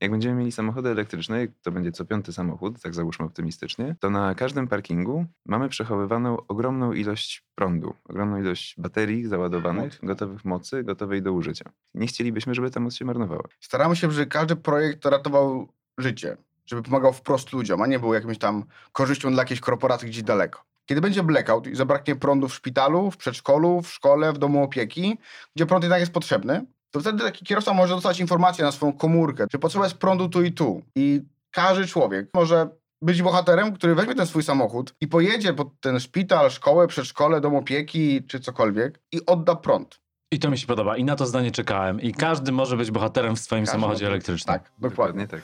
Jak będziemy mieli samochody elektryczne, to będzie co piąty samochód, tak załóżmy optymistycznie, to na każdym parkingu mamy przechowywaną ogromną ilość prądu, ogromną ilość baterii załadowanych, gotowych mocy, gotowej do użycia. Nie chcielibyśmy, żeby ta moc się marnowała. Staramy się, żeby każdy projekt ratował życie, żeby pomagał wprost ludziom, a nie był jakimś tam korzyścią dla jakiejś korporacji gdzieś daleko. Kiedy będzie blackout i zabraknie prądu w szpitalu, w przedszkolu, w szkole, w domu opieki, gdzie prąd jednak jest potrzebny, to wtedy taki kierowca może dostać informację na swoją komórkę, że potrzeba jest prądu tu i tu. I każdy człowiek może być bohaterem, który weźmie ten swój samochód i pojedzie pod ten szpital, szkołę, przedszkole, dom opieki czy cokolwiek i odda prąd. I to mi się podoba. I na to zdanie czekałem. I każdy może być bohaterem w swoim Każdy samochodzie elektrycznym. Tak, dokładnie. tak.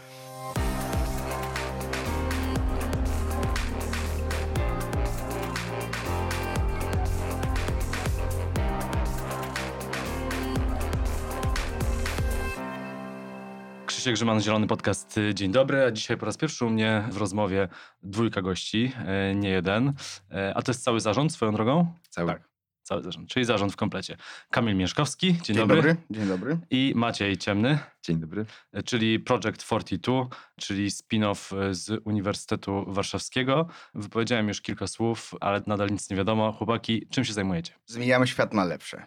Krzysiek Grzyman, Zielony Podcast. Dzień dobry. A dzisiaj po raz pierwszy u mnie w rozmowie dwójka gości, e, nie jeden. E, A to jest cały zarząd swoją drogą? Cały. Tak. Cały zarząd, czyli zarząd w komplecie. Kamil Mieszkowski, dzień, Dzień dobry. dobry. Dzień dobry. I Maciej Ciemny, Dzień dobry. e, czyli Project 42, czyli spin-off z Uniwersytetu Warszawskiego. Wypowiedziałem już kilka słów, ale nadal nic nie wiadomo. Chłopaki, czym się zajmujecie? Zmieniamy świat na lepsze.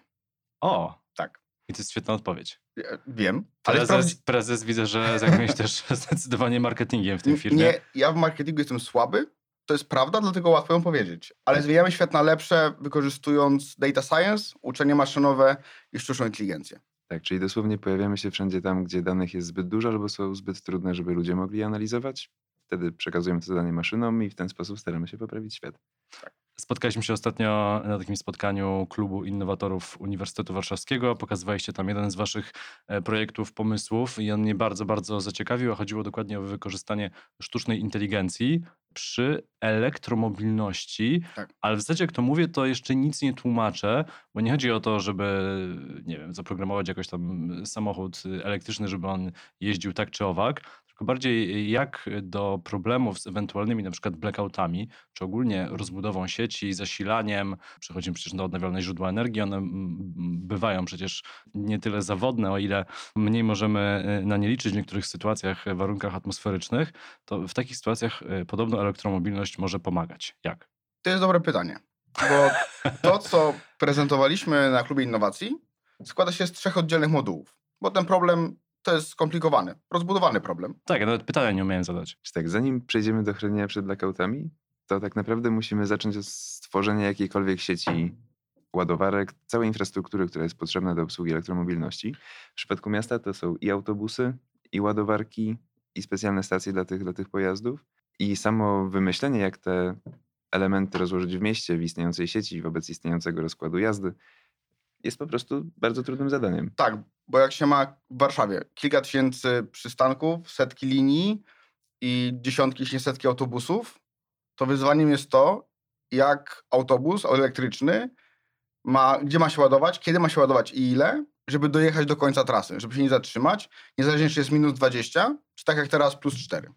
O! Tak. I to jest świetna odpowiedź. Ja Wiem, ale Prezes, sprawdzi... prezes widzę, że zajmuje się też zdecydowanie marketingiem w tym firmie. Nie, ja w marketingu jestem słaby. To jest prawda, dlatego łatwo ją powiedzieć. Ale zmieniamy świat na lepsze, wykorzystując data science, uczenie maszynowe i sztuczną inteligencję. Tak, czyli dosłownie pojawiamy się wszędzie tam, gdzie danych jest zbyt dużo albo są zbyt trudne, żeby ludzie mogli je analizować. Wtedy przekazujemy to zadanie maszynom i w ten sposób staramy się poprawić świat. Spotkaliśmy się ostatnio na takim spotkaniu Klubu Innowatorów Uniwersytetu Warszawskiego. Pokazywaliście tam jeden z waszych e, projektów, pomysłów i on mnie bardzo, bardzo zaciekawił. a Chodziło dokładnie o wykorzystanie sztucznej inteligencji przy elektromobilności. Tak. Ale w zasadzie, jak to mówię, to jeszcze nic nie tłumaczę, bo nie chodzi o to, żeby, nie wiem, zaprogramować jakoś tam samochód elektryczny, żeby on jeździł tak czy owak, tylko bardziej jak do problemów z ewentualnymi na przykład blackoutami, czy ogólnie rozbudową sieci, zasilaniem, przechodzimy przecież do odnawialnych źródła energii, one mm, bywają przecież nie tyle zawodne, o ile mniej możemy y, na nie liczyć w niektórych sytuacjach, warunkach atmosferycznych, to w takich sytuacjach y, podobno elektromobilność może pomagać. Jak? To jest dobre pytanie, bo to, co prezentowaliśmy na klubie innowacji, składa się z trzech oddzielnych modułów, bo ten problem to jest skomplikowany, rozbudowany problem. Tak, ja nawet pytania nie umiałem zadać. Tak, zanim przejdziemy do chronienia przed blackoutami, to tak naprawdę musimy zacząć od stworzenia jakiejkolwiek sieci ładowarek, całej infrastruktury, która jest potrzebna do obsługi elektromobilności. W przypadku miasta to są i autobusy, i ładowarki, i specjalne stacje dla tych, dla tych pojazdów. I samo wymyślenie, jak te elementy rozłożyć w mieście, w istniejącej sieci, wobec istniejącego rozkładu jazdy, jest po prostu bardzo trudnym zadaniem. Tak, bo jak się ma w Warszawie kilka tysięcy przystanków, setki linii i dziesiątki, jeśli setki autobusów, to wyzwaniem jest to, jak autobus elektryczny ma, gdzie ma się ładować, kiedy ma się ładować i ile, żeby dojechać do końca trasy, żeby się nie zatrzymać, niezależnie czy jest minus 20, czy tak jak teraz plus 4.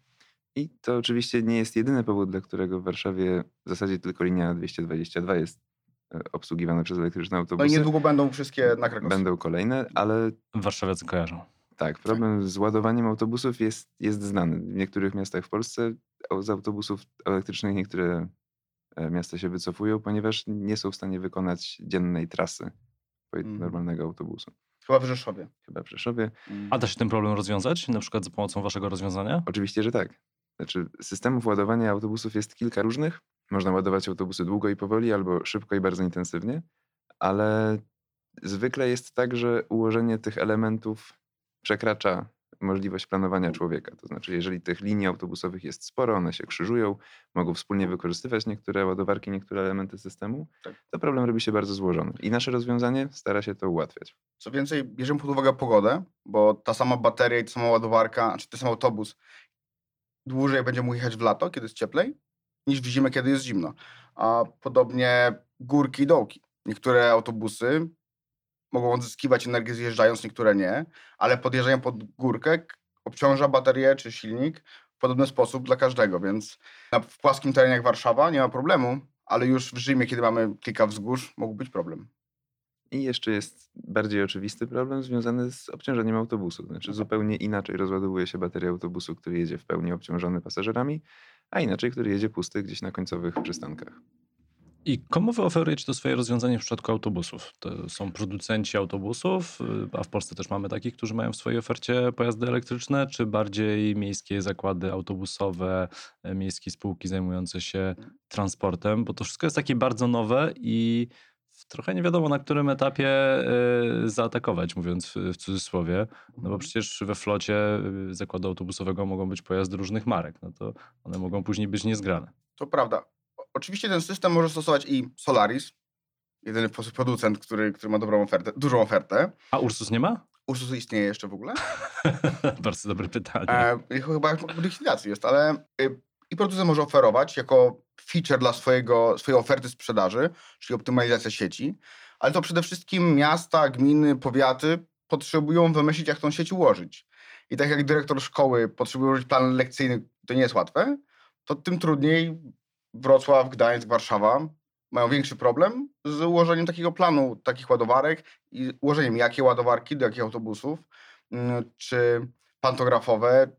I to oczywiście nie jest jedyny powód, dla którego w Warszawie w zasadzie tylko linia 222 jest e, obsługiwana przez elektryczne No autobusy. i niedługo będą wszystkie na Krakowsku. Będą kolejne, ale Warszawiacy kojarzą. tak, problem z ładowaniem autobusów jest, jest znany. W niektórych miastach w Polsce z autobusów elektrycznych niektóre e, miasta się wycofują, ponieważ nie są w stanie wykonać dziennej trasy Mhm. normalnego autobusu. Chyba w Rzeszowie. Chyba w Rzeszowie. A da się ten problem rozwiązać, na przykład za pomocą waszego rozwiązania? Oczywiście, że tak. Znaczy, systemów ładowania autobusów jest kilka różnych. Można ładować autobusy długo i powoli, albo szybko i bardzo intensywnie, ale zwykle jest tak, że ułożenie tych elementów przekracza możliwość planowania człowieka. To znaczy, jeżeli tych linii autobusowych jest sporo, one się krzyżują, mogą wspólnie wykorzystywać niektóre ładowarki, niektóre elementy systemu, Tak. to problem robi się bardzo złożony. I nasze rozwiązanie stara się to ułatwiać. Co więcej, bierzemy pod uwagę pogodę, bo ta sama bateria i ta sama ładowarka, czy ten sam autobus dłużej będzie mógł jechać w lato, kiedy jest cieplej, niż w zimę, kiedy jest zimno. A podobnie górki i dołki. Niektóre autobusy mogą odzyskiwać energię zjeżdżając, niektóre nie, ale podjeżdżają pod górkę, obciąża baterię czy silnik w podobny sposób dla każdego, więc na, w płaskim terenie jak Warszawa nie ma problemu, ale już w Rzymie, kiedy mamy kilka wzgórz, mógł być problem. I jeszcze jest bardziej oczywisty problem związany z obciążeniem autobusu. Znaczy zupełnie inaczej rozładowuje się bateria autobusu, który jedzie w pełni obciążony pasażerami, a inaczej, który jedzie pusty gdzieś na końcowych przystankach. I komu wy oferujecie to swoje rozwiązanie w przypadku autobusów? To są producenci autobusów, y, a w Polsce też mamy takich, którzy mają w swojej ofercie pojazdy elektryczne, czy bardziej miejskie zakłady autobusowe, e, miejskie spółki zajmujące się transportem? Bo to wszystko jest takie bardzo nowe i trochę nie wiadomo na którym etapie y, zaatakować, mówiąc w cudzysłowie. No bo mhm. przecież we flocie y, zakładu autobusowego mogą być pojazdy różnych marek. No to one mogą później być niezgrane. To prawda. Oczywiście ten system może stosować i Solaris, jedyny producent, który, który ma dobrą ofertę, dużą ofertę. A Ursus nie ma? Ursus istnieje jeszcze w ogóle? Bardzo dobre pytanie. E, chyba w likwidacji jest, ale y, i producent może oferować jako feature dla swojego, swojej oferty sprzedaży, czyli optymalizacja sieci, ale to przede wszystkim miasta, gminy, powiaty potrzebują wymyślić, jak tą sieć ułożyć. I tak jak dyrektor szkoły potrzebuje ułożyć plan lekcyjny, to nie jest łatwe, to tym trudniej Wrocław, Gdańsk, Warszawa mają większy problem z ułożeniem takiego planu, takich ładowarek i ułożeniem jakie ładowarki, do jakich autobusów, mm, czy pantografowe,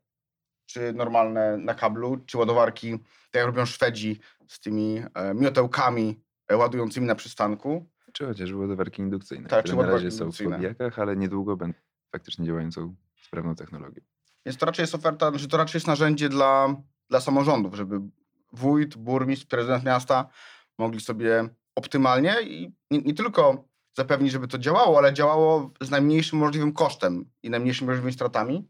czy normalne na kablu, czy ładowarki, tak jak robią Szwedzi z tymi e, miotełkami e, ładującymi na przystanku. Czy chociażby ładowarki indukcyjne, tak, które na razie są w podbijakach, ale niedługo będą faktycznie działającą sprawną technologią. Więc to raczej jest oferta, że to raczej jest narzędzie dla, dla samorządów, żeby wójt, burmistrz, prezydent miasta mogli sobie optymalnie i nie, nie, tylko zapewnić, żeby to działało, ale działało z najmniejszym możliwym kosztem i najmniejszymi możliwymi stratami,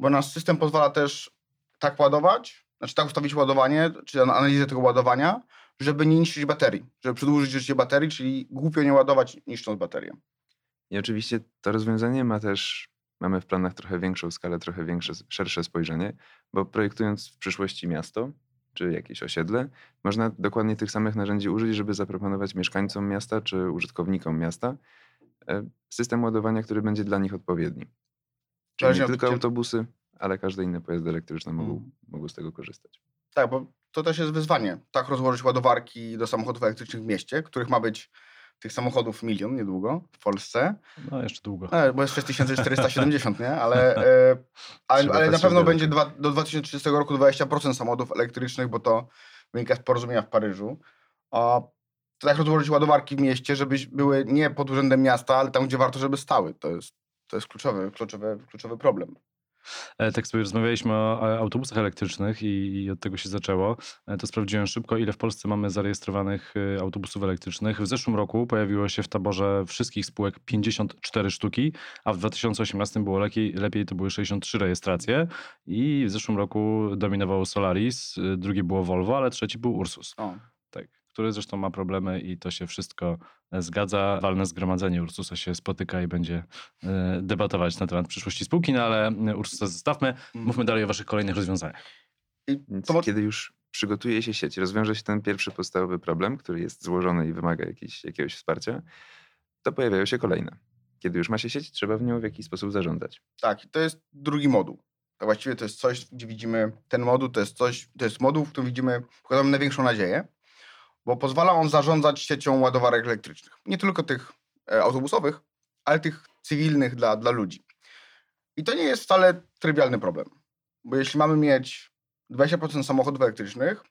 bo nasz system pozwala też tak ładować, znaczy tak ustawić ładowanie, czy analizę tego ładowania, żeby nie niszczyć baterii, żeby przedłużyć życie baterii, czyli głupio nie ładować niszcząc baterię. I oczywiście to rozwiązanie ma też, mamy w planach trochę większą skalę, trochę większe, szersze spojrzenie, bo projektując w przyszłości miasto, czy jakieś osiedle, można dokładnie tych samych narzędzi użyć, żeby zaproponować mieszkańcom miasta czy użytkownikom miasta e, system ładowania, który będzie dla nich odpowiedni. Czyli nie tylko autobusy, ale każde inne pojazdy elektryczne mogą, hmm. mogą z tego korzystać. Tak, bo to też jest wyzwanie. Tak rozłożyć ładowarki do samochodów elektrycznych w mieście, których ma być tych samochodów milion niedługo w Polsce. No, jeszcze długo. E, bo jest 6470, nie? Ale, e, ale, ale na pewno będzie dwa, do 2030 roku 20% samochodów elektrycznych, bo to wynika z porozumienia w Paryżu. A tak rozłożyć ładowarki w mieście, żeby były nie pod urzędem miasta, ale tam, gdzie warto, żeby stały. To jest, to jest kluczowy, kluczowy, kluczowy problem. E, tak sobie rozmawialiśmy o autobusach elektrycznych i, i, od tego się zaczęło. E, to sprawdziłem szybko, ile w Polsce mamy zarejestrowanych e, autobusów elektrycznych. W zeszłym roku pojawiło się w taborze wszystkich spółek 54 sztuki, a w 2018 było lepiej, lepiej to były 63 rejestracje i w zeszłym roku dominował Solaris, drugi było Volvo, ale trzeci był Ursus. O który zresztą ma problemy i to się wszystko e, zgadza. Walne zgromadzenie Ursusa się spotyka i będzie e, debatować na temat przyszłości spółki, no ale e, Ursusa zostawmy. Mm. Mówmy dalej o waszych kolejnych rozwiązaniach. To... Kiedy już przygotuje się sieć, rozwiąże się ten pierwszy podstawowy problem, który jest złożony i wymaga jakiejś, jakiegoś wsparcia, to pojawiają się kolejne. Kiedy już ma się sieć, trzeba w nią w jakiś sposób zarządzać. Tak, to jest drugi moduł. To właściwie to jest coś, gdzie widzimy ten moduł, to jest coś, to jest moduł, w którym widzimy, wkładamy największą nadzieję, bo pozwala on zarządzać siecią ładowarek elektrycznych. Nie tylko tych e, autobusowych, ale tych cywilnych dla, dla ludzi. I to nie jest wcale trywialny problem, bo jeśli mamy mieć 20% samochodów elektrycznych,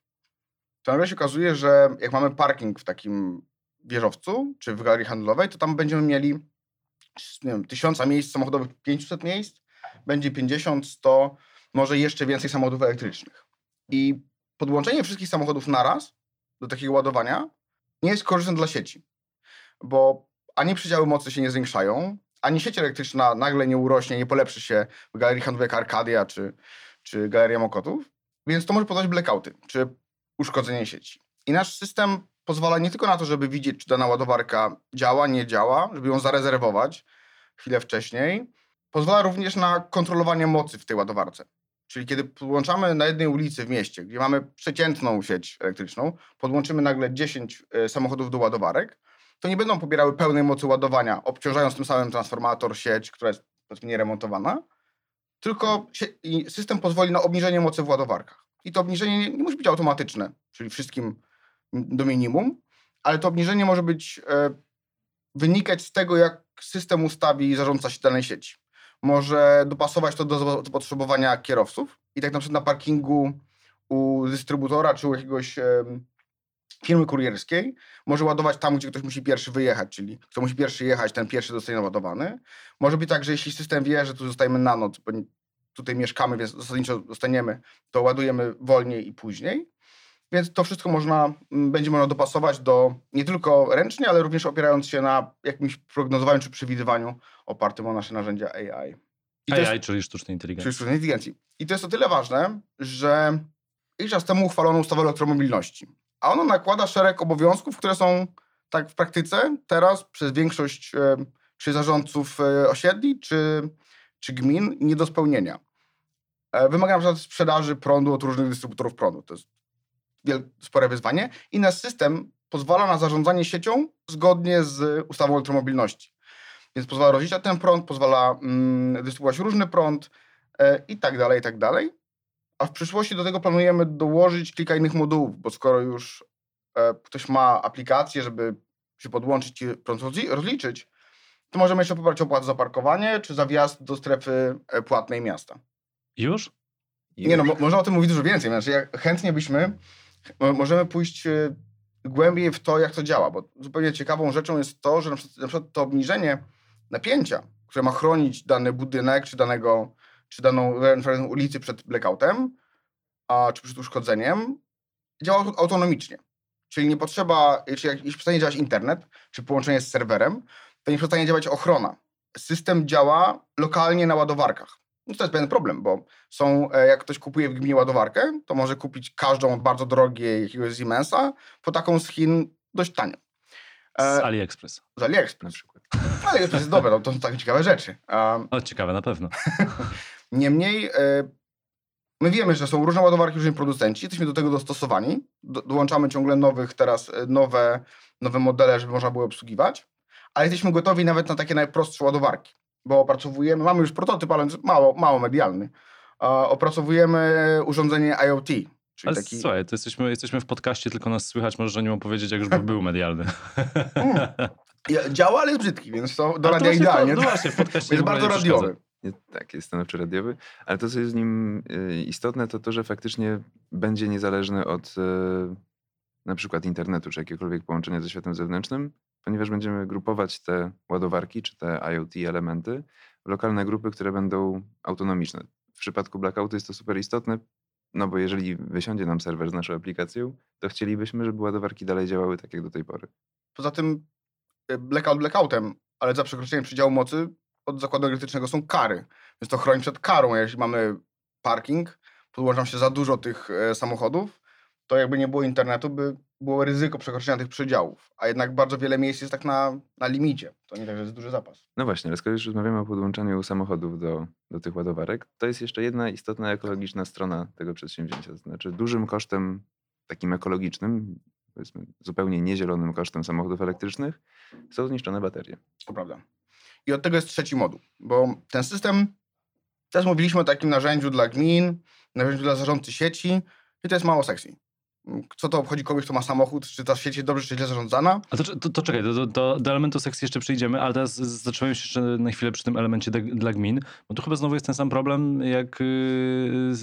to nagle się okazuje, że jak mamy parking w takim wieżowcu czy w galerii handlowej, to tam będziemy mieli nie wiem, tysiąca miejsc samochodowych, 500 miejsc, będzie 50, 100, może jeszcze więcej samochodów elektrycznych. I podłączenie wszystkich samochodów naraz do takiego ładowania nie jest korzystne dla sieci, bo ani przydziały mocy się nie zwiększają, ani sieć elektryczna nagle nie urośnie, nie polepszy się w galerii handlowej jak Arkadia czy, czy Galeria Mokotów, więc to może powodować blackouty czy uszkodzenie sieci. I nasz system pozwala nie tylko na to, żeby widzieć, czy dana ładowarka działa, nie działa, żeby ją zarezerwować chwilę wcześniej, pozwala również na kontrolowanie mocy w tej ładowarce. Czyli kiedy podłączamy na jednej ulicy w mieście, gdzie mamy przeciętną sieć elektryczną, podłączymy nagle 10 e, samochodów do ładowarek, to nie będą pobierały pełnej mocy ładowania, obciążając tym samym transformator, sieć, która jest powiedzmy tylko system pozwoli na obniżenie mocy w ładowarkach. I to obniżenie nie, nie musi być automatyczne, czyli wszystkim do minimum, ale to obniżenie może być e, wynikać z tego, jak system ustawi zarządca się danej sieci. Może dopasować to do zapotrzebowania kierowców i tak na przykład na parkingu u dystrybutora czy u jakiegoś firmy kurierskiej może ładować tam, gdzie ktoś musi pierwszy wyjechać, czyli kto musi pierwszy jechać, ten pierwszy zostaje naładowany. Może być tak, że jeśli system wie, że tu zostajemy na noc, bo tutaj mieszkamy, więc zasadniczo zostaniemy, to ładujemy wolniej i później. Więc to wszystko można, m, będzie można dopasować do nie tylko ręcznie, ale również opierając się na jakimś prognozowaniu czy przewidywaniu opartym o nasze narzędzia AI. I to jest- AI, czyli sztucznej inteligencji. czyli sztucznej inteligencji. I to jest o tyle ważne, że jakiś czas temu uchwalono ustawę o elektromobilności. A ona nakłada szereg obowiązków, które są tak w praktyce teraz przez większość e, czy zarządców e, osiedli, czy, czy gmin nie do spełnienia. E, Wymaga na przykład sprzedaży prądu od różnych dystrybutorów prądu. To jest spore wyzwanie. I nasz system pozwala na zarządzanie siecią zgodnie z ustawą elektromobilności. Więc pozwala rozliczać ten prąd, pozwala mm, dystrybuować różny prąd e, i tak dalej, i tak dalej. A w przyszłości do tego planujemy dołożyć kilka innych modułów, bo skoro już e, ktoś ma aplikację, żeby się podłączyć i prąd rozli- rozliczyć, to możemy jeszcze pobrać opłatę za parkowanie czy za wjazd do strefy e, płatnej miasta. Już? Nie no, mo- można o tym mówić dużo więcej. Znaczy, chętnie byśmy, możemy pójść e, głębiej w to, jak to działa, bo zupełnie ciekawą rzeczą jest to, że na przykład, na przykład to obniżenie napięcia, które ma chronić dany budynek, czy, danego, czy daną ulicy przed blackoutem, a, czy przed uszkodzeniem, działa aut- autonomicznie. Czyli nie potrzeba, jeśli, jeśli przestanie działać internet, czy połączenie z serwerem, to nie przestanie działać ochrona. System działa lokalnie na ładowarkach. No to jest pewien problem, bo są, e, jak ktoś kupuje w gminie ładowarkę, to może kupić każdą od bardzo drogiej jakiegoś Siemensa, po taką z Chin dość tanio. Z E, AliExpress. z na AliExpress. przykład. Ale to jest dobre, no, to są takie ciekawe rzeczy. Um, O, ciekawe, na pewno. Niemniej e, my wiemy, że są różne ładowarki, różni producenci, jesteśmy do tego dostosowani. Do, dołączamy ciągle nowych, teraz nowe, nowe modele, żeby można było obsługiwać, ale jesteśmy gotowi nawet na takie najprostsze ładowarki, bo opracowujemy, mamy już prototyp, ale mało, mało medialny. Opracowujemy urządzenie IoT, czyli Ale taki... słuchaj, to jesteśmy, jesteśmy w podcaście, tylko nas słychać, możesz o nim opowiedzieć, jak już by był medialny. Mm. Ja- Działa, ale jest brzydki, więc to do Ale radia idealnie. To, no właśnie, w podcaście jest bardzo radiowy. Nie, tak, jest stanowczy radiowy, ale to, co jest w nim y, istotne, to to, że faktycznie będzie niezależny od y, na przykład internetu, czy jakiegokolwiek połączenia ze światem zewnętrznym, ponieważ będziemy grupować te ładowarki, czy te IoT elementy w lokalne grupy, które będą autonomiczne. W przypadku blackoutu jest to super istotne, no bo jeżeli wysiądzie nam serwer z naszą aplikacją, to chcielibyśmy, żeby ładowarki dalej działały tak jak do tej pory. Poza tym e, blackout blackoutem, ale za przekroczenie przedziału mocy od zakładu elektrycznego są kary. Więc to chroni przed karą. Jeśli mamy parking, podłączam się za dużo tych e, samochodów, to jakby nie było internetu, by było ryzyko przekroczenia tych przedziałów. A jednak bardzo wiele miejsc jest tak na, na limicie. To nie tak, że jest duży zapas. No właśnie, ale skoro już rozmawiamy o podłączaniu samochodów do, do tych ładowarek, to jest jeszcze jedna istotna ekologiczna strona tego przedsięwzięcia. To znaczy dużym kosztem takim ekologicznym, powiedzmy zupełnie niezielonym kosztem samochodów elektrycznych są zniszczone baterie. To prawda. I od tego jest trzeci moduł, bo ten system, też mówiliśmy o takim narzędziu dla gmin, narzędziu dla zarządcy sieci i to jest mało sexy. Co to obchodzi kogoś, kto ma samochód, czy ta sieć jest dobrze, czy źle zarządzana? A to, to, to czekaj, do, do, do elementu sekcji jeszcze przejdziemy, ale teraz zatrzymajmy się jeszcze na chwilę przy tym elemencie de, dla gmin, bo tu chyba znowu jest ten sam problem jak yy, z,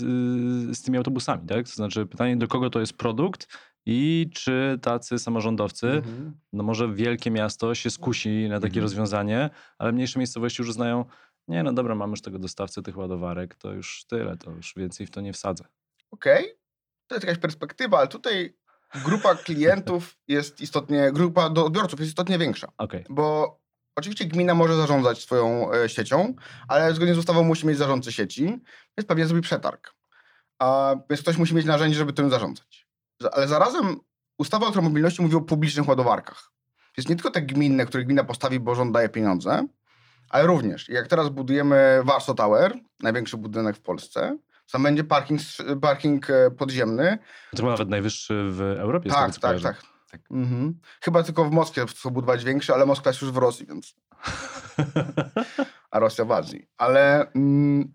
z tymi autobusami, tak? To znaczy pytanie, do kogo to jest produkt i czy tacy samorządowcy, Mhm. no może wielkie miasto się skusi na takie Mhm. rozwiązanie, ale mniejsze miejscowości już uznają, nie no dobra, mamy już tego dostawcę tych ładowarek, to już tyle, to już więcej w to nie wsadzę. Okej, to jest jakaś perspektywa, ale tutaj grupa klientów jest istotnie, grupa do odbiorców jest istotnie większa. Okej, Bo oczywiście gmina może zarządzać swoją e, siecią, ale zgodnie z ustawą musi mieć zarządcę sieci, więc pewnie zrobi przetarg. A, więc ktoś musi mieć narzędzie, żeby tym zarządzać. Za- Ale zarazem ustawa o elektromobilności mówi o publicznych ładowarkach. Więc nie tylko te gminne, które gmina postawi, bo rząd daje pieniądze, ale również, jak teraz budujemy Warsaw Tower, największy budynek w Polsce, tam będzie parking, parking e, podziemny. to chyba nawet najwyższy w Europie. tak, tak, kojarzę. tak, Tak. Mhm. Chyba tylko w Moskwie chcą budować większy, ale Moskwa jest już w Rosji, więc a Rosja w Azji. Ale, mm,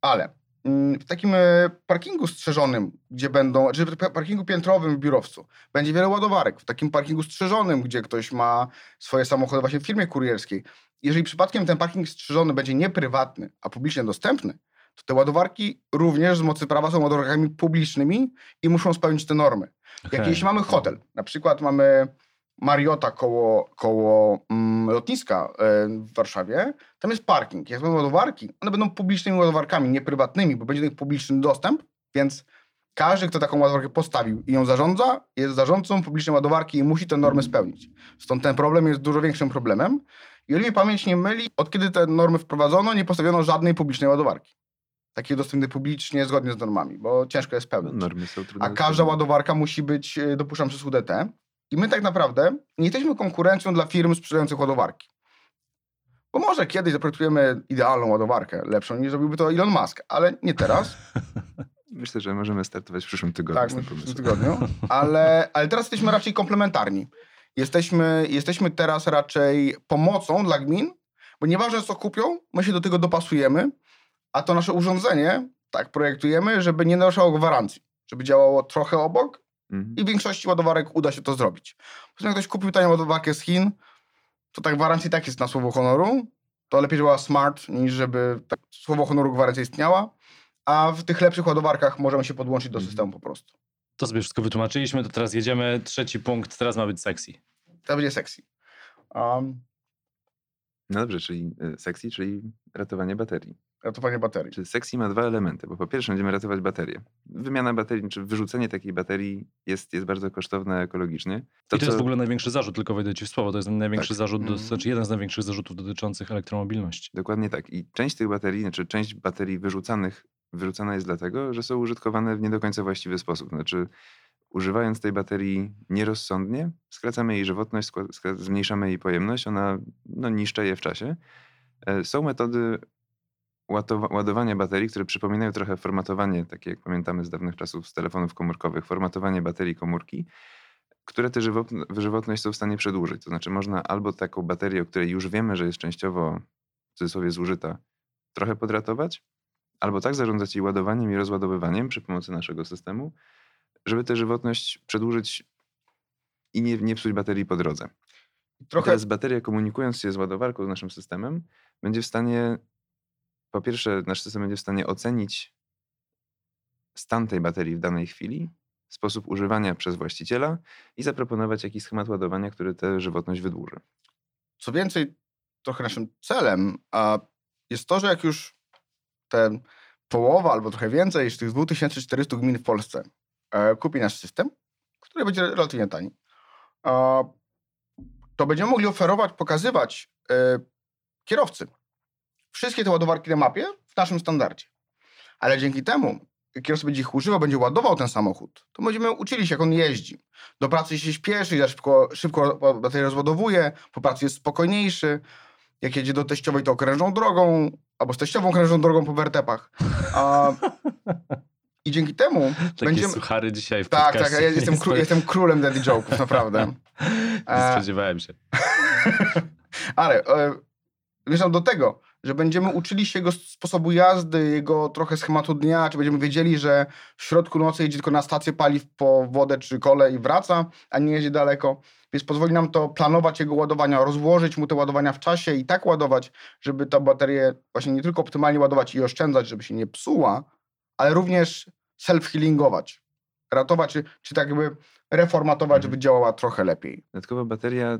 ale mm, w takim e, parkingu strzeżonym, gdzie będą, czy parkingu piętrowym w biurowcu, będzie wiele ładowarek. W takim parkingu strzeżonym, gdzie ktoś ma swoje samochody właśnie w firmie kurierskiej. Jeżeli przypadkiem ten parking strzeżony będzie nieprywatny, a publicznie dostępny, to te ładowarki również z mocy prawa są ładowarkami publicznymi i muszą spełnić te normy. Okay. Jak jeśli mamy hotel, na przykład mamy Mariota koło, koło mm, lotniska e, w Warszawie, tam jest parking. Jak będą ładowarki, one będą publicznymi ładowarkami, nie prywatnymi, bo będzie do nich publiczny dostęp, więc każdy, kto taką ładowarkę postawił i ją zarządza, jest zarządcą publicznej ładowarki i musi te normy spełnić. Stąd ten problem jest dużo większym problemem. I o ile pamięć nie myli, od kiedy te normy wprowadzono, nie postawiono żadnej publicznej ładowarki. Takiej dostępnej publicznie, zgodnie z normami, bo ciężko jest spełnić. No, normy są trudne. A każda ładowarka musi być e, dopuszczana przez UDT. I my tak naprawdę nie jesteśmy konkurencją dla firm sprzedających ładowarki. Bo może kiedyś zaprojektujemy idealną ładowarkę, lepszą niż zrobiłby to Elon Musk, ale nie teraz. Myślę, że możemy startować w przyszłym tygodniu. Tak, w przyszłym tygodniu. Ale, ale teraz jesteśmy raczej komplementarni. Jesteśmy, jesteśmy teraz raczej pomocą dla gmin, bo nieważne co kupią, my się do tego dopasujemy, a to nasze urządzenie tak projektujemy, żeby nie naruszało gwarancji. Żeby działało trochę obok, Mhm. I w większości ładowarek uda się to zrobić. Poza jak ktoś kupił tanią ładowarkę z Chin, to tak gwarancja tak jest na słowo honoru. To lepiej, żeby była smart, niż żeby tak słowo honoru gwarancja istniała. A w tych lepszych ładowarkach możemy się podłączyć do mhm. systemu po prostu. To sobie wszystko wytłumaczyliśmy, to teraz jedziemy. Trzeci punkt, teraz ma być sexy. To będzie sexy. Um, no dobrze, czyli y, sexy, czyli ratowanie baterii. Ratowanie baterii. Czyli sexy ma dwa elementy, bo po pierwsze będziemy ratować baterię. Wymiana baterii, czy wyrzucenie takiej baterii jest, jest bardzo kosztowne ekologicznie. To, I to co... jest w ogóle największy zarzut, tylko wejdę ci w słowo, to jest największy tak. zarzut, mm. znaczy jeden z największych zarzutów dotyczących elektromobilności. Dokładnie tak. I część tych baterii, znaczy część baterii wyrzucanych, wyrzucana jest dlatego, że są użytkowane w nie do końca właściwy sposób. Znaczy używając tej baterii nierozsądnie, skracamy jej żywotność, zmniejszamy jej pojemność, ona no, niszczeje w czasie. E, są metody ładowania baterii, które przypominają trochę formatowanie, takie jak pamiętamy z dawnych czasów z telefonów komórkowych, formatowanie baterii komórki, które tę żywotność są w stanie przedłużyć. To znaczy można albo taką baterię, o której już wiemy, że jest częściowo w cudzysłowie zużyta, trochę podratować, albo tak zarządzać jej ładowaniem i rozładowywaniem przy pomocy naszego systemu, żeby tę żywotność przedłużyć i nie, nie psuć baterii po drodze. Trochę... Teraz bateria komunikując się z ładowarką, z naszym systemem, będzie w stanie, po pierwsze nasz system będzie w stanie ocenić stan tej baterii w danej chwili, sposób używania przez właściciela i zaproponować jakiś schemat ładowania, który tę żywotność wydłuży. Co więcej, trochę naszym celem a jest to, że jak już ten połowa albo trochę więcej z tych 2400 gmin w Polsce E, kupi nasz system, który będzie relatywnie tani, to będziemy mogli oferować, pokazywać e, kierowcy wszystkie te ładowarki na mapie w naszym standardzie. Ale dzięki temu, jak kierowca będzie ich używał, będzie ładował ten samochód, to będziemy uczyli się, jak on jeździ. Do pracy się śpieszy, jak szybko, szybko baterię rozładowuje, po pracy jest spokojniejszy. Jak jedzie do teściowej, to okrężną drogą, albo z teściową okrężną drogą po wertepach. A, I dzięki temu Takie będziemy... suchary dzisiaj w Tak, tak, ja jestem, kró... jestem królem daddy joke'ów, naprawdę. Nie e, spodziewałem się. Ale e, do tego, że będziemy uczyli się jego sposobu jazdy, jego trochę schematu dnia, czy będziemy wiedzieli, że w środku nocy jedzie tylko na stację paliw po wodę czy kole i wraca, a nie jedzie daleko. Więc pozwoli nam to planować jego ładowania, rozłożyć mu te ładowania w czasie i tak ładować, żeby ta baterię właśnie nie tylko optymalnie ładować i oszczędzać, żeby się nie psuła, ale również self-healingować, ratować, czy, czy tak jakby reformatować, mhm. żeby działała trochę lepiej. Dodatkowo bateria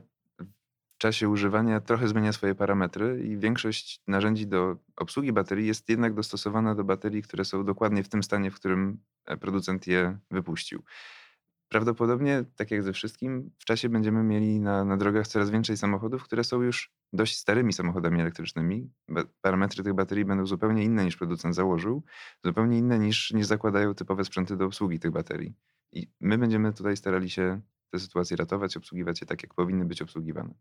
czasie używania trochę zmienia swoje parametry i większość narzędzi do obsługi baterii jest jednak dostosowana do baterii, które są dokładnie w tym stanie, w którym e, producent je wypuścił. Prawdopodobnie, tak jak ze wszystkim, w czasie będziemy mieli na, na drogach coraz więcej samochodów, które są już dość starymi samochodami elektrycznymi. Parametry tych baterii będą zupełnie inne niż producent założył, zupełnie inne niż, niż zakładają typowe sprzęty do obsługi tych baterii. I my będziemy tutaj starali się te sytuacje ratować, obsługiwać je tak, jak powinny być obsługiwane.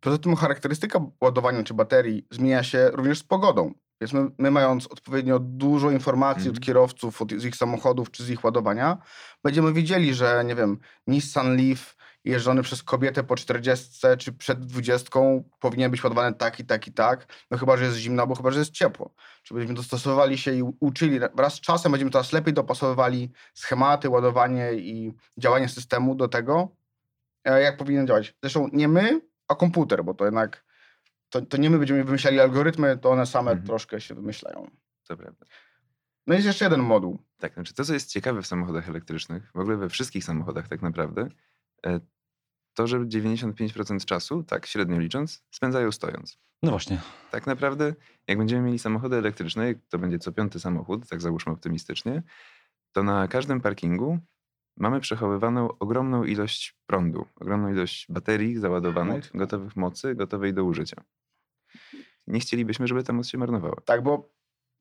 Poza tym charakterystyka ładowania czy baterii zmienia się również z pogodą. Więc my, my mając odpowiednio dużo informacji mm. od mhm. kierowców, od, z ich samochodów czy z ich ładowania, będziemy wiedzieli, że nie wiem, Nissan Leaf jeżdżony przez kobietę po 40 czy przed 20 powinien być ładowany tak i tak i tak, no chyba, że jest zimno, bo chyba, że jest ciepło. Czy będziemy dostosowali się i uczyli, wraz z czasem będziemy coraz lepiej dopasowywali schematy, ładowanie i działanie systemu do tego, e, jak powinien działać. Zresztą nie my, a komputer, bo to jednak to, to nie my będziemy wymyślali algorytmy, to one same Mhm. troszkę się wymyślają. To prawda. No i jest jeszcze jeden moduł. Tak, znaczy to, co jest ciekawe w samochodach elektrycznych, w ogóle we wszystkich samochodach tak naprawdę, to, że 95% czasu, tak średnio licząc, spędzają stojąc. No właśnie. Tak naprawdę, jak będziemy mieli samochody elektryczne, to będzie co piąty samochód, tak załóżmy optymistycznie, to na każdym parkingu mamy przechowywaną ogromną ilość prądu, ogromną ilość baterii załadowanych, gotowych mocy, gotowej do użycia. Nie chcielibyśmy, żeby ta moc się marnowała. Tak, bo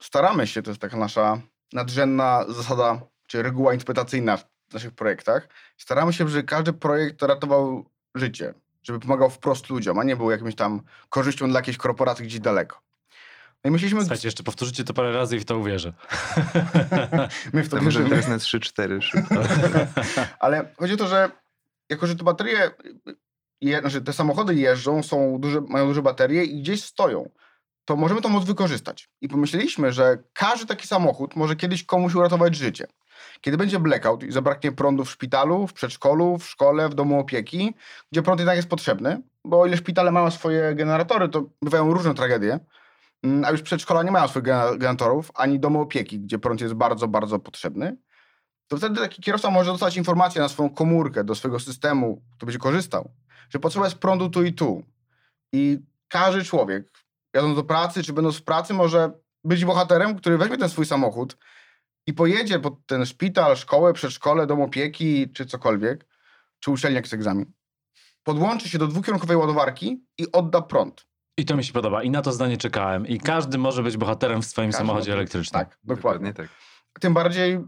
staramy się, to jest taka nasza nadrzędna zasada, czy reguła interpretacyjna naszych projektach. Staramy się, żeby każdy projekt ratował życie, żeby pomagał wprost ludziom, a nie był jakimś tam korzyścią dla jakiejś korporacji gdzieś daleko. No i myśleliśmy, Słuchajcie, jeszcze powtórzycie to parę razy i w to uwierzę. my w to To może wierzymy. teraz na 3-4 szybko. Ale chodzi o to, że jako, że te baterie, je, znaczy te samochody jeżdżą, są duże, mają duże baterie i gdzieś stoją, to możemy tą moc wykorzystać. I pomyśleliśmy, że każdy taki samochód może kiedyś komuś uratować życie. Kiedy będzie blackout i zabraknie prądu w szpitalu, w przedszkolu, w szkole, w domu opieki, gdzie prąd jednak jest potrzebny, bo o ile szpitale mają swoje generatory, to bywają różne tragedie, mm, a już przedszkola nie mają swoich generatorów, ani domu opieki, gdzie prąd jest bardzo, bardzo potrzebny, to wtedy taki kierowca może dostać informację na swoją komórkę, do swojego systemu, który będzie korzystał, że potrzeba jest prądu tu i tu. I każdy człowiek, jadąc do pracy, czy będąc w pracy, może być bohaterem, który weźmie ten swój samochód i pojedzie pod ten szpital, szkołę, przedszkole, dom opieki, czy cokolwiek, czy uczelnię jak z egzamin. Podłączy się do dwukierunkowej ładowarki i odda prąd. I to mi się podoba. I na to zdanie czekałem. I każdy może być bohaterem w swoim Każdy samochodzie elektrycznym. Tak, dokładnie. tak. Tym bardziej, y,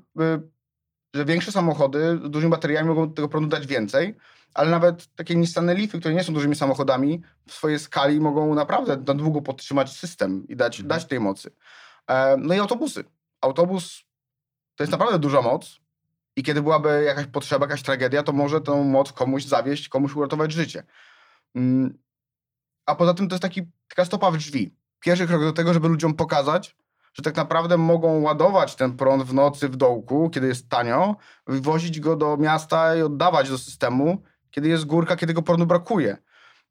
że większe samochody z dużymi bateriami mogą tego prądu dać więcej, ale nawet takie Nissany Leafy, które nie są dużymi samochodami, w swojej skali mogą naprawdę na długo podtrzymać system i dać, Mhm. dać tej mocy. E, No i autobusy. Autobus to jest naprawdę duża moc i kiedy byłaby jakaś potrzeba, jakaś tragedia, to może tę moc komuś zawieść, komuś uratować życie. Mm, A poza tym to jest taki, taka stopa w drzwi. Pierwszy krok do tego, żeby ludziom pokazać, że tak naprawdę mogą ładować ten prąd w nocy w dołku, kiedy jest tanio, wywozić go do miasta i oddawać do systemu, kiedy jest górka, kiedy go prądu brakuje.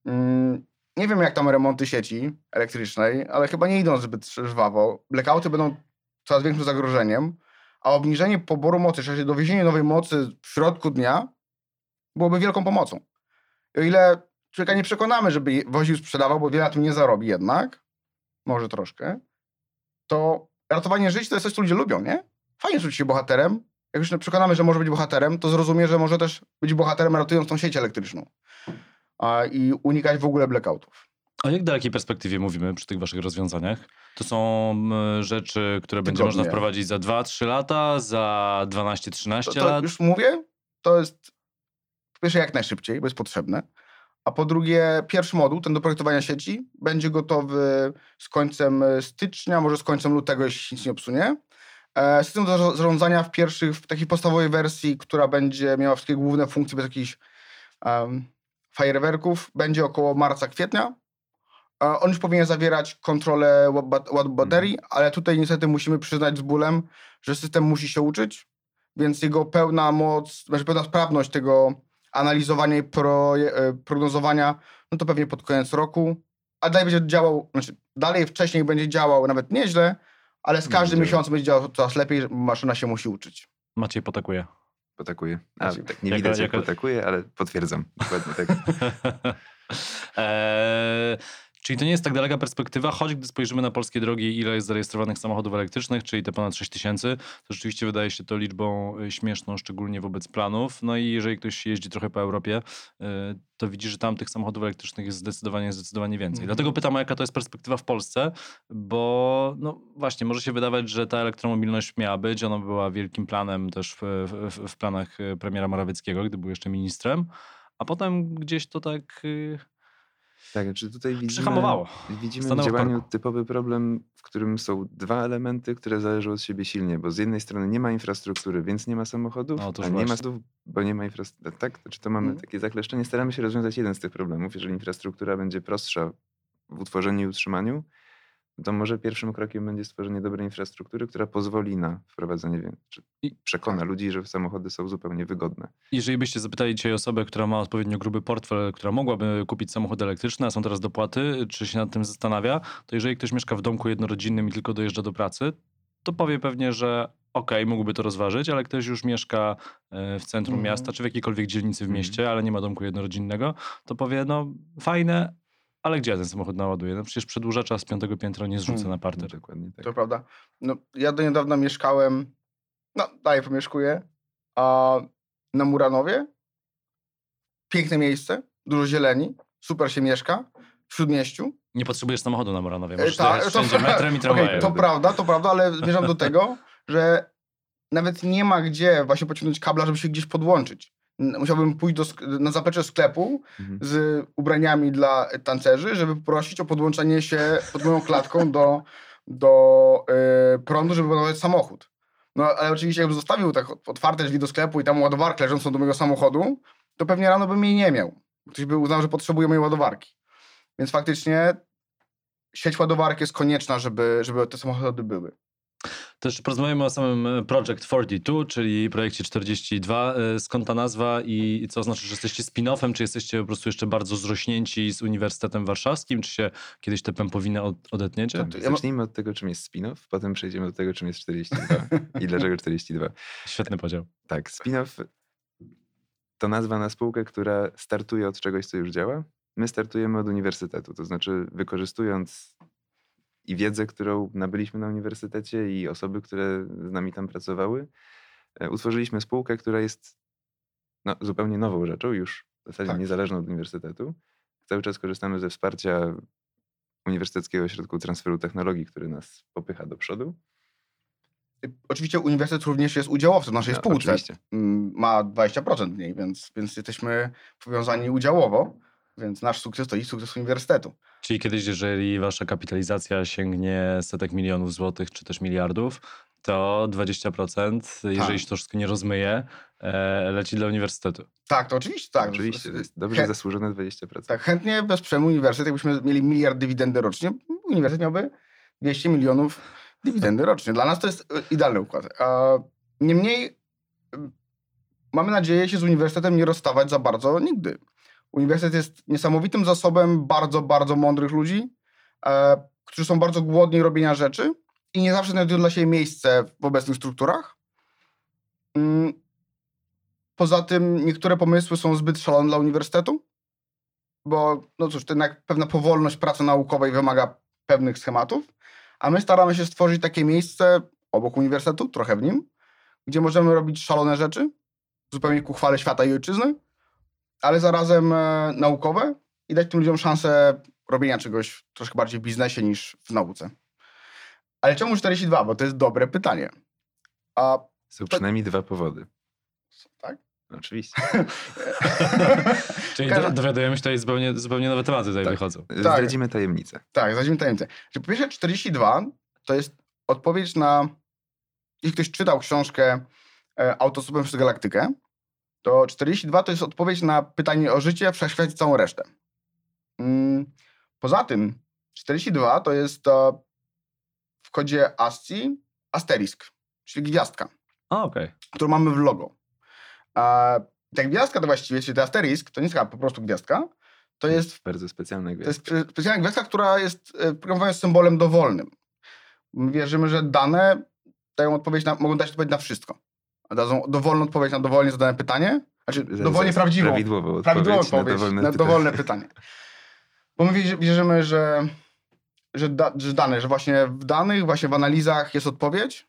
Mm, Nie wiem, jak tam remonty sieci elektrycznej, ale chyba nie idą zbyt żwawo. Blackouty będą coraz większym zagrożeniem, a obniżenie poboru mocy, czyli dowiezienie nowej mocy w środku dnia byłoby wielką pomocą. I o ile człowieka nie przekonamy, żeby woził, sprzedawał, bo wiele na tym nie zarobi jednak, może troszkę, to ratowanie żyć to jest coś, co ludzie lubią, nie? Fajnie czuć się bohaterem. Jak już przekonamy, że może być bohaterem, to zrozumie, że może też być bohaterem ratując tą sieć elektryczną. A, I unikać w ogóle blackoutów. O jak dalekiej perspektywie mówimy przy tych waszych rozwiązaniach? To są rzeczy, które będzie Tygodnie. można wprowadzić za 2-3 lata, za 12-13 To, to lat? już mówię, to jest po pierwsze jak najszybciej, bo jest potrzebne. A po drugie, pierwszy moduł, ten do projektowania sieci, będzie gotowy z końcem e, stycznia, może z końcem lutego, jeśli się nic nie obsunie. E, System do zarządzania w pierwszych, w takiej podstawowej wersji, która będzie miała wszystkie główne funkcje bez jakichś um, fajerwerków, będzie około marca, kwietnia. E, On już powinien zawierać kontrolę ła- bat- ładu baterii, ale tutaj niestety musimy przyznać z bólem, że system musi się uczyć, więc jego pełna moc, znaczy pełna sprawność tego analizowania i proje, e, prognozowania, no to pewnie pod koniec roku. A dalej będzie działał, znaczy dalej wcześniej będzie działał nawet nieźle, ale z każdym miesiącem będzie działał coraz lepiej, maszyna się musi uczyć. Maciej potakuje. Potakuje. A, tak nie jaka- widać jak jaka- potakuje, ale potwierdzam. Dokładnie tak. eee, czyli to nie jest tak daleka perspektywa, choć gdy spojrzymy na polskie drogi, ile jest zarejestrowanych samochodów elektrycznych, czyli te ponad 6 tysięcy, to rzeczywiście wydaje się to liczbą y, śmieszną, szczególnie wobec planów. No i jeżeli ktoś jeździ trochę po Europie, y, to widzi, że tam tych samochodów elektrycznych jest zdecydowanie, zdecydowanie więcej. Mhm. Dlatego pytam, jaka to jest perspektywa w Polsce, bo no właśnie, może się wydawać, że ta elektromobilność miała być, ona była wielkim planem też w, w, w planach y, premiera Morawieckiego, gdy był jeszcze ministrem, a potem gdzieś to tak... Tak, czy tutaj widzimy, Przyhamowało. widzimy w Stanęło w działaniu typowy problem, w którym są dwa elementy, które zależą od siebie silnie, bo z jednej strony nie ma infrastruktury, więc nie ma samochodów, No, a nie ma samochodów, bo nie ma infrastruktury. Tak, czy to mamy Mhm. takie zakleszczenie? Staramy się rozwiązać jeden z tych problemów. Jeżeli infrastruktura będzie prostsza w utworzeniu i utrzymaniu, to może pierwszym krokiem będzie stworzenie dobrej infrastruktury, która pozwoli na wprowadzenie, I- przekona ludzi, że samochody są zupełnie wygodne. Jeżeli byście zapytali dzisiaj osobę, która ma odpowiednio gruby portfel, która mogłaby kupić samochód elektryczny, a są teraz dopłaty, czy się nad tym zastanawia, to jeżeli ktoś mieszka w domku jednorodzinnym i tylko dojeżdża do pracy, to powie pewnie, że okej, mógłby to rozważyć, ale ktoś już mieszka e, w centrum Mhm. miasta, czy w jakiejkolwiek dzielnicy w Mhm. mieście, ale nie ma domku jednorodzinnego, to powie, no fajne, ale gdzie ja ten samochód naładuję? No przecież przedłużacza z piątego piętra nie zrzucę Mhm. na parter. Dokładnie tak. To prawda. No, ja do niedawna mieszkałem, no dalej pomieszkuję, a na Muranowie. Piękne miejsce, dużo zieleni, super się mieszka, w Śródmieściu. Nie potrzebujesz samochodu na Moranowie, E, możesz ta- metrem i tramwajem. to prawda, to prawda, ale zmierzam do tego, że nawet nie ma gdzie właśnie pociągnąć kabla, żeby się gdzieś podłączyć. Musiałbym pójść do, na zaplecze sklepu Mhm. z ubraniami dla tancerzy, żeby prosić o podłączenie się pod moją klatką do, do e, prądu, żeby ładować samochód. No ale oczywiście jakbym zostawił tak ot- otwarte drzwi do sklepu i tam ładowarkę leżącą do mojego samochodu, to pewnie rano bym jej nie miał. Ktoś by uznał, że potrzebuje mojej ładowarki. Więc faktycznie sieć ładowarek jest konieczna, żeby, żeby te samochody były. Też porozmawiamy o samym e, Project 42, czyli projekcie 42. E, Skąd ta nazwa i co oznacza, że jesteście spin-offem, czy jesteście po prostu jeszcze bardzo zrośnięci z Uniwersytetem Warszawskim, czy się kiedyś tę pępowinę od, odetniecie? To- to- ja ma- Zacznijmy od tego, czym jest spin-off, potem przejdziemy do tego, czym jest 42 i dlaczego 42. Świetny podział. Tak, spin-off to nazwa na spółkę, która startuje od czegoś, co już działa. My startujemy od uniwersytetu, to znaczy wykorzystując i wiedzę, którą nabyliśmy na uniwersytecie i osoby, które z nami tam pracowały, e, utworzyliśmy spółkę, która jest no, zupełnie nową rzeczą, już w zasadzie Tak. niezależną od uniwersytetu. Cały czas korzystamy ze wsparcia Uniwersyteckiego Ośrodku Transferu Technologii, który nas popycha do przodu. Oczywiście uniwersytet również jest udziałowcem naszej No, spółce. Oczywiście. Mm, Ma 20% mniej, więc, więc jesteśmy powiązani udziałowo. Więc nasz sukces to i sukces uniwersytetu. Czyli kiedyś, jeżeli wasza kapitalizacja sięgnie setek milionów złotych, czy też miliardów, to 20%, jeżeli się to wszystko nie rozmyje, e, leci dla uniwersytetu. Tak, to oczywiście tak. Oczywiście, to jest dobrze Chę- zasłużone 20%. Tak, chętnie wesprzemy uniwersytet. Jakbyśmy mieli miliard dywidendy rocznie, uniwersytet miałby 200 milionów dywidendy rocznie. Dla nas to jest y, idealny układ. A Niemniej mamy nadzieję się z uniwersytetem nie rozstawać za bardzo nigdy. Uniwersytet jest niesamowitym zasobem bardzo, bardzo mądrych ludzi, e, którzy są bardzo głodni robienia rzeczy i nie zawsze znajdują dla siebie miejsce w obecnych strukturach. Mm. Poza tym niektóre pomysły są zbyt szalone dla uniwersytetu, bo no cóż, to jednak pewna powolność pracy naukowej wymaga pewnych schematów, a my staramy się stworzyć takie miejsce obok uniwersytetu, trochę w nim, gdzie możemy robić szalone rzeczy, zupełnie ku chwale świata i ojczyzny, ale zarazem e, naukowe i dać tym ludziom szansę robienia czegoś troszkę bardziej w biznesie niż w nauce. Ale czemu 42? Bo to jest dobre pytanie. A Są przynajmniej dwa powody. tak? Oczywiście. Czyli Każda- do, dowiadujemy się tutaj zupełnie, zupełnie nowe tematy tutaj Tak. wychodzą. Zdradzimy tajemnicę. Tak, zadzimy tajemnicę. Że po pierwsze 42 to jest odpowiedź na... Jeśli ktoś czytał książkę e, Autostopem przez Galaktykę, to 42 to jest odpowiedź na pytanie o życie, wszechświat i całą resztę. Mm, Poza tym 42 to jest w kodzie ASCII asterisk, czyli gwiazdka, A, okej. którą mamy w logo. A ta gwiazdka to właściwie, czyli ten asterisk, to nie jest taka po prostu gwiazdka, to jest Bardzo specjalne to jest specjalna gwiazdka, która jest e, jest symbolem dowolnym. My Wierzymy, że dane dają odpowiedź na, mogą dać odpowiedź na wszystko. Dadzą dowolną odpowiedź na dowolnie zadane pytanie. Znaczy, dowolnie prawdziwą. Prawidłową prawidłową odpowiedź na odpowiedź dowolne na pytanie. dowolne pytanie. Bo my wierzy- wierzymy, że, że, da, że dane, że właśnie w danych, właśnie w analizach jest odpowiedź.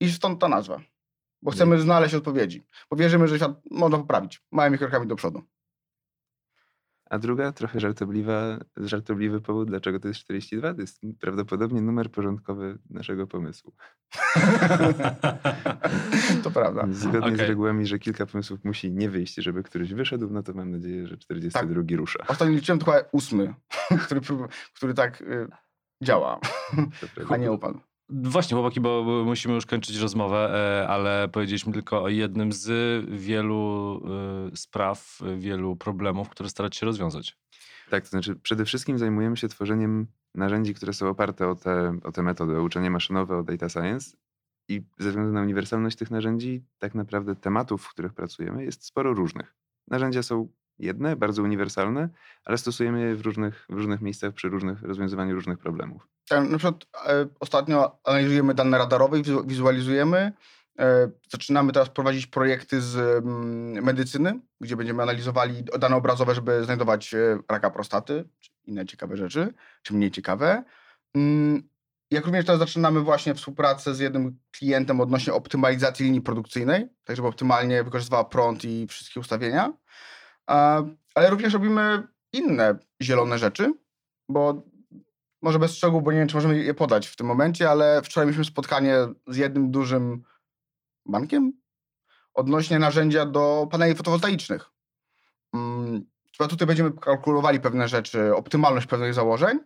I stąd ta nazwa. Bo chcemy znaleźć odpowiedzi. Bo wierzymy, że świat można poprawić małymi krokami do przodu. A druga, trochę żartobliwa, żartobliwy powód, dlaczego to jest 42, to jest prawdopodobnie numer porządkowy naszego pomysłu. To prawda. Zgodnie z Okej. regułami, że kilka pomysłów musi nie wyjść, żeby któryś wyszedł, no to mam nadzieję, że 42 rusza. Ostatnio liczyłem chyba ósmy, który, który tak y, działa, a nie upadł. Właśnie, chłopaki, bo musimy już kończyć rozmowę, e, ale powiedzieliśmy tylko o jednym z wielu e, spraw, wielu problemów, które staracie się rozwiązać. Tak, to znaczy przede wszystkim zajmujemy się tworzeniem narzędzi, które są oparte o te, o te metody, o uczenie maszynowe, o data science. I ze względu na uniwersalność tych narzędzi, tak naprawdę tematów, w których pracujemy, jest sporo różnych. Narzędzia są jedne, bardzo uniwersalne, ale stosujemy je w różnych, w różnych miejscach przy różnych rozwiązywaniu różnych problemów. Tak, na przykład e, ostatnio analizujemy dane radarowe i wizu- wizualizujemy. E, zaczynamy teraz prowadzić projekty z mm, medycyny, gdzie będziemy analizowali dane obrazowe, żeby znajdować e, raka prostaty, czy inne ciekawe rzeczy, czy mniej ciekawe. Mm, jak również teraz zaczynamy właśnie współpracę z jednym klientem odnośnie optymalizacji linii produkcyjnej, tak żeby optymalnie wykorzystywała prąd i wszystkie ustawienia. Ale również robimy inne zielone rzeczy, bo może bez szczegółów, bo nie wiem, czy możemy je podać w tym momencie, ale wczoraj mieliśmy spotkanie z jednym dużym bankiem odnośnie narzędzia do paneli fotowoltaicznych. Mm, Chyba tutaj będziemy kalkulowali pewne rzeczy, optymalność pewnych założeń.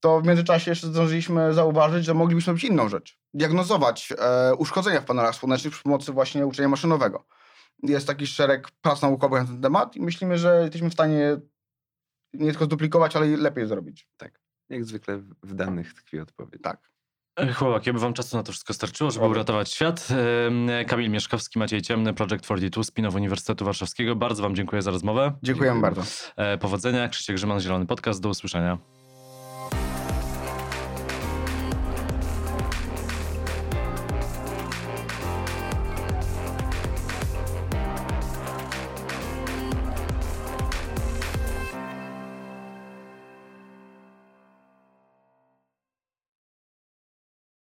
To w międzyczasie jeszcze zdążyliśmy zauważyć, że moglibyśmy robić inną rzecz. Diagnozować e, uszkodzenia w panelach słonecznych przy pomocy właśnie uczenia maszynowego. Jest taki szereg prac naukowych na ten temat i myślimy, że jesteśmy w stanie nie tylko zduplikować, ale i lepiej zrobić. Jak zwykle w- danych tkwi odpowiedź. Tak. E, Chłopaki, aby wam czasu na to wszystko starczyło, żeby uratować świat. Kamil Mieszkowski, Maciej Ciemny, Project 42, spin-off Uniwersytetu Warszawskiego. Bardzo wam dziękuję za rozmowę. Dziękujemy Dziękuję. bardzo. E, Powodzenia. Krzysiek Grzyman, Zielony Podcast. Do usłyszenia.